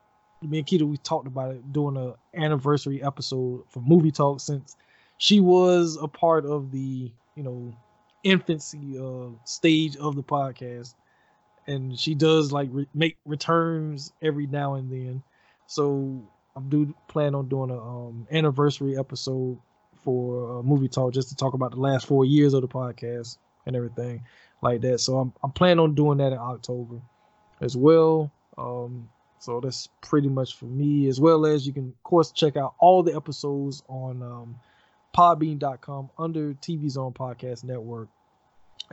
Me and Keita, we talked about it doing an anniversary episode for Movie Talk since she was a part of the you know infancy uh, stage of the podcast, and she does like re- make returns every now and then. So I'm do plan on doing a um, anniversary episode for uh, Movie Talk just to talk about the last four years of the podcast and everything like that. So I'm I'm planning on doing that in October as well. Um, so that's pretty much for me, as well as you can of course check out all the episodes on um, Podbean.com under TV Zone Podcast Network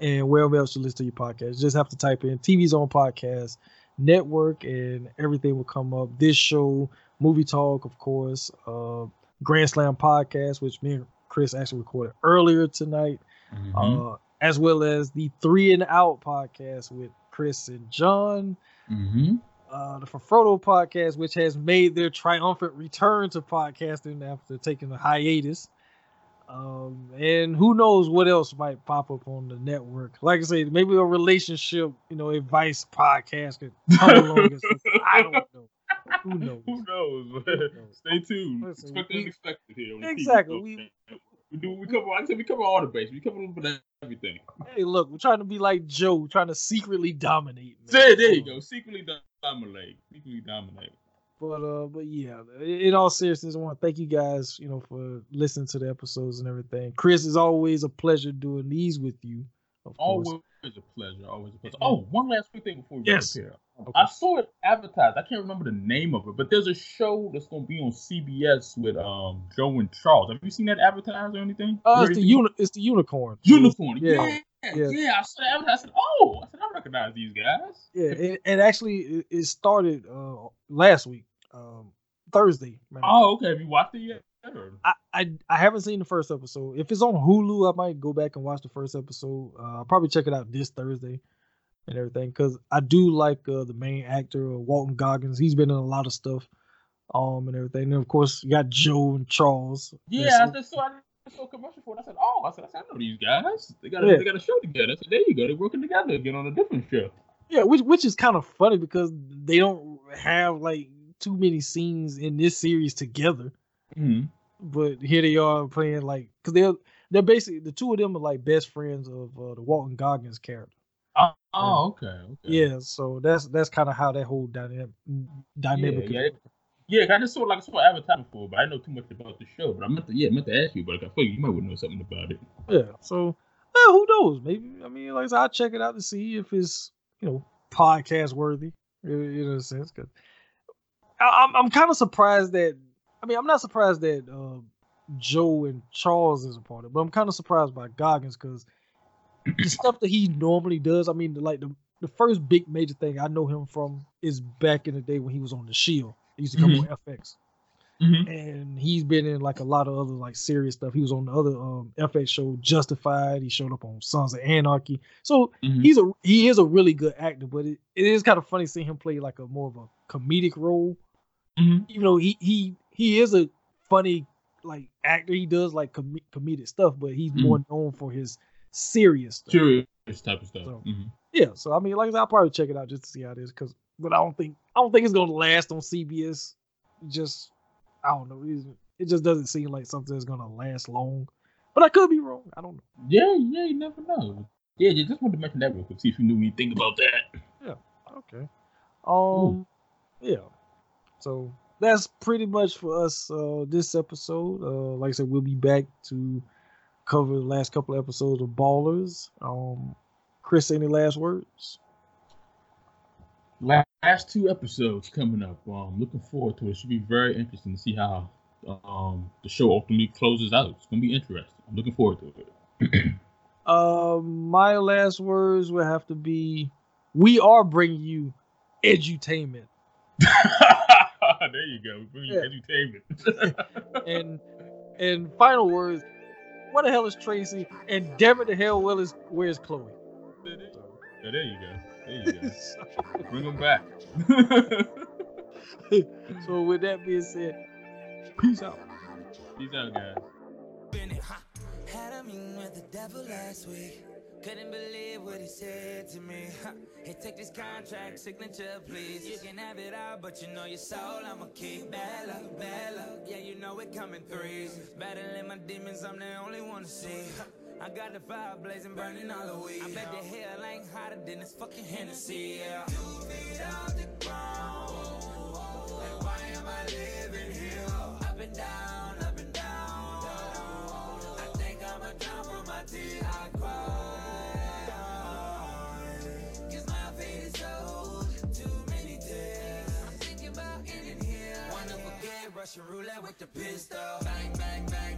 and wherever else you listen to your podcast. You just have to type in TV's Zone Podcast Network and everything will come up. This show, Movie Talk, of course, uh, Grand Slam Podcast, which me and Chris actually recorded earlier tonight. Mm-hmm. Uh, as well as the Three and Out podcast with Chris and John. Mm-hmm. Uh, the Frodo podcast, which has made their triumphant return to podcasting after taking a hiatus. Um, and who knows what else might pop up on the network. Like I said, maybe a relationship, you know, advice podcast could come along. I don't know. Who knows? Who knows? Who knows? Stay tuned. Listen, Expect we, unexpected here. Exactly. We, we do. We cover. I said we cover all the bases. We cover a little bit of everything. Hey, look, we're trying to be like Joe, trying to secretly dominate. There, there you go. Secretly dominate. Secretly dominate. But uh, but yeah, in all seriousness, I want to thank you guys, you know, for listening to the episodes and everything. Chris, it's always a pleasure doing these with you. always a pleasure. Always a pleasure. Oh, one last quick thing before we yes. here. Okay. I saw it advertised. I can't remember the name of it, but there's a show that's going to be on CBS with um Joe and Charles. Have you seen that advertised or anything? Uh, it's the uni- It's the unicorn. Unicorn. Yeah. yeah. Yeah. yeah, I saw that. I said, "Oh, I said I recognize these guys." Yeah, it, it actually it started uh, last week, um, Thursday. Man. Oh, okay. Have you watched it yet? I, I I haven't seen the first episode. If it's on Hulu, I might go back and watch the first episode. Uh, I'll probably check it out this Thursday and everything because I do like uh, the main actor uh, Walton Goggins. He's been in a lot of stuff, um, and everything. And of course, you got Joe and Charles. Yeah, I just saw I saw commercial for it. I said, "Oh, I said, I, said, I know these guys. They got a, yeah. they got a show together." Said, "There you go. They're working together again on a different show." Yeah, which which is kind of funny because they don't have like too many scenes in this series together. Mm-hmm. But here they are playing like because they're they're basically the two of them are like best friends of uh, the Walton Goggins character. Oh, oh okay, okay. Yeah, so that's that's kind of how that whole dynamic dynamic. Yeah, yeah. yeah I just saw like I saw advertising for, but I know too much about the show. But I meant to, yeah, I meant to ask you, but I feel you might know something about it. Yeah, so well, who knows? Maybe I mean, like I I'll check it out to see if it's you know podcast worthy, in a sense. Cause I'm I'm kind of surprised that I mean I'm not surprised that uh, Joe and Charles is a part of it, but I'm kind of surprised by Goggins because the stuff that he normally does. I mean, like the the first big major thing I know him from is back in the day when he was on the Shield. He used to come mm-hmm. on FX. Mm-hmm. And he's been in like a lot of other like serious stuff. He was on the other um, FX show Justified. He showed up on Sons of Anarchy. So mm-hmm. he's a he is a really good actor, but it, it is kind of funny seeing him play like a more of a comedic role. Mm-hmm. Even though he he he is a funny like actor, he does like com- comedic stuff, but he's mm-hmm. more known for his serious stuff. Serious type of stuff. So, mm-hmm. Yeah, so I mean, like I'll probably check it out just to see how it is, because but I don't think I don't think it's gonna last on CBS. Just I don't know. It just doesn't seem like something that's gonna last long. But I could be wrong. I don't know. Yeah, yeah, you never know. Yeah, you just wanted to mention that real quick, see if you knew anything about that. Yeah. Okay. Um. Ooh. Yeah. So that's pretty much for us uh, this episode. Uh, like I said, we'll be back to cover the last couple of episodes of Ballers. Um, Chris, any last words? Last two episodes coming up. Um, looking forward to it. Should be very interesting to see how um the show ultimately closes out. It's gonna be interesting. I'm looking forward to it. um, my last words will have to be: We are bringing you edutainment. there you go. Bring yeah. edutainment. and and final words: What the hell is Tracy? And damn it, the hell, well is where's Chloe? Yeah, there you go. There you go. Bring them back. so with that being said, peace out. Peace out, guys. A. Couldn't believe what he said to me. Hey, take this contract signature, please. You can have it all, but you know your soul I'ma keep. Bad luck, bad luck. Yeah, you know it coming threes. Battling my demons, I'm the only one to see. I got the fire blazing, burning all the way. I bet the hell ain't hotter than this fucking Hennessy, yeah. The ground. Like, why am I living here? Up and down, up and down. I think I'ma drown from my tears. Russian roulette with the pistol. Bang, bang, bang.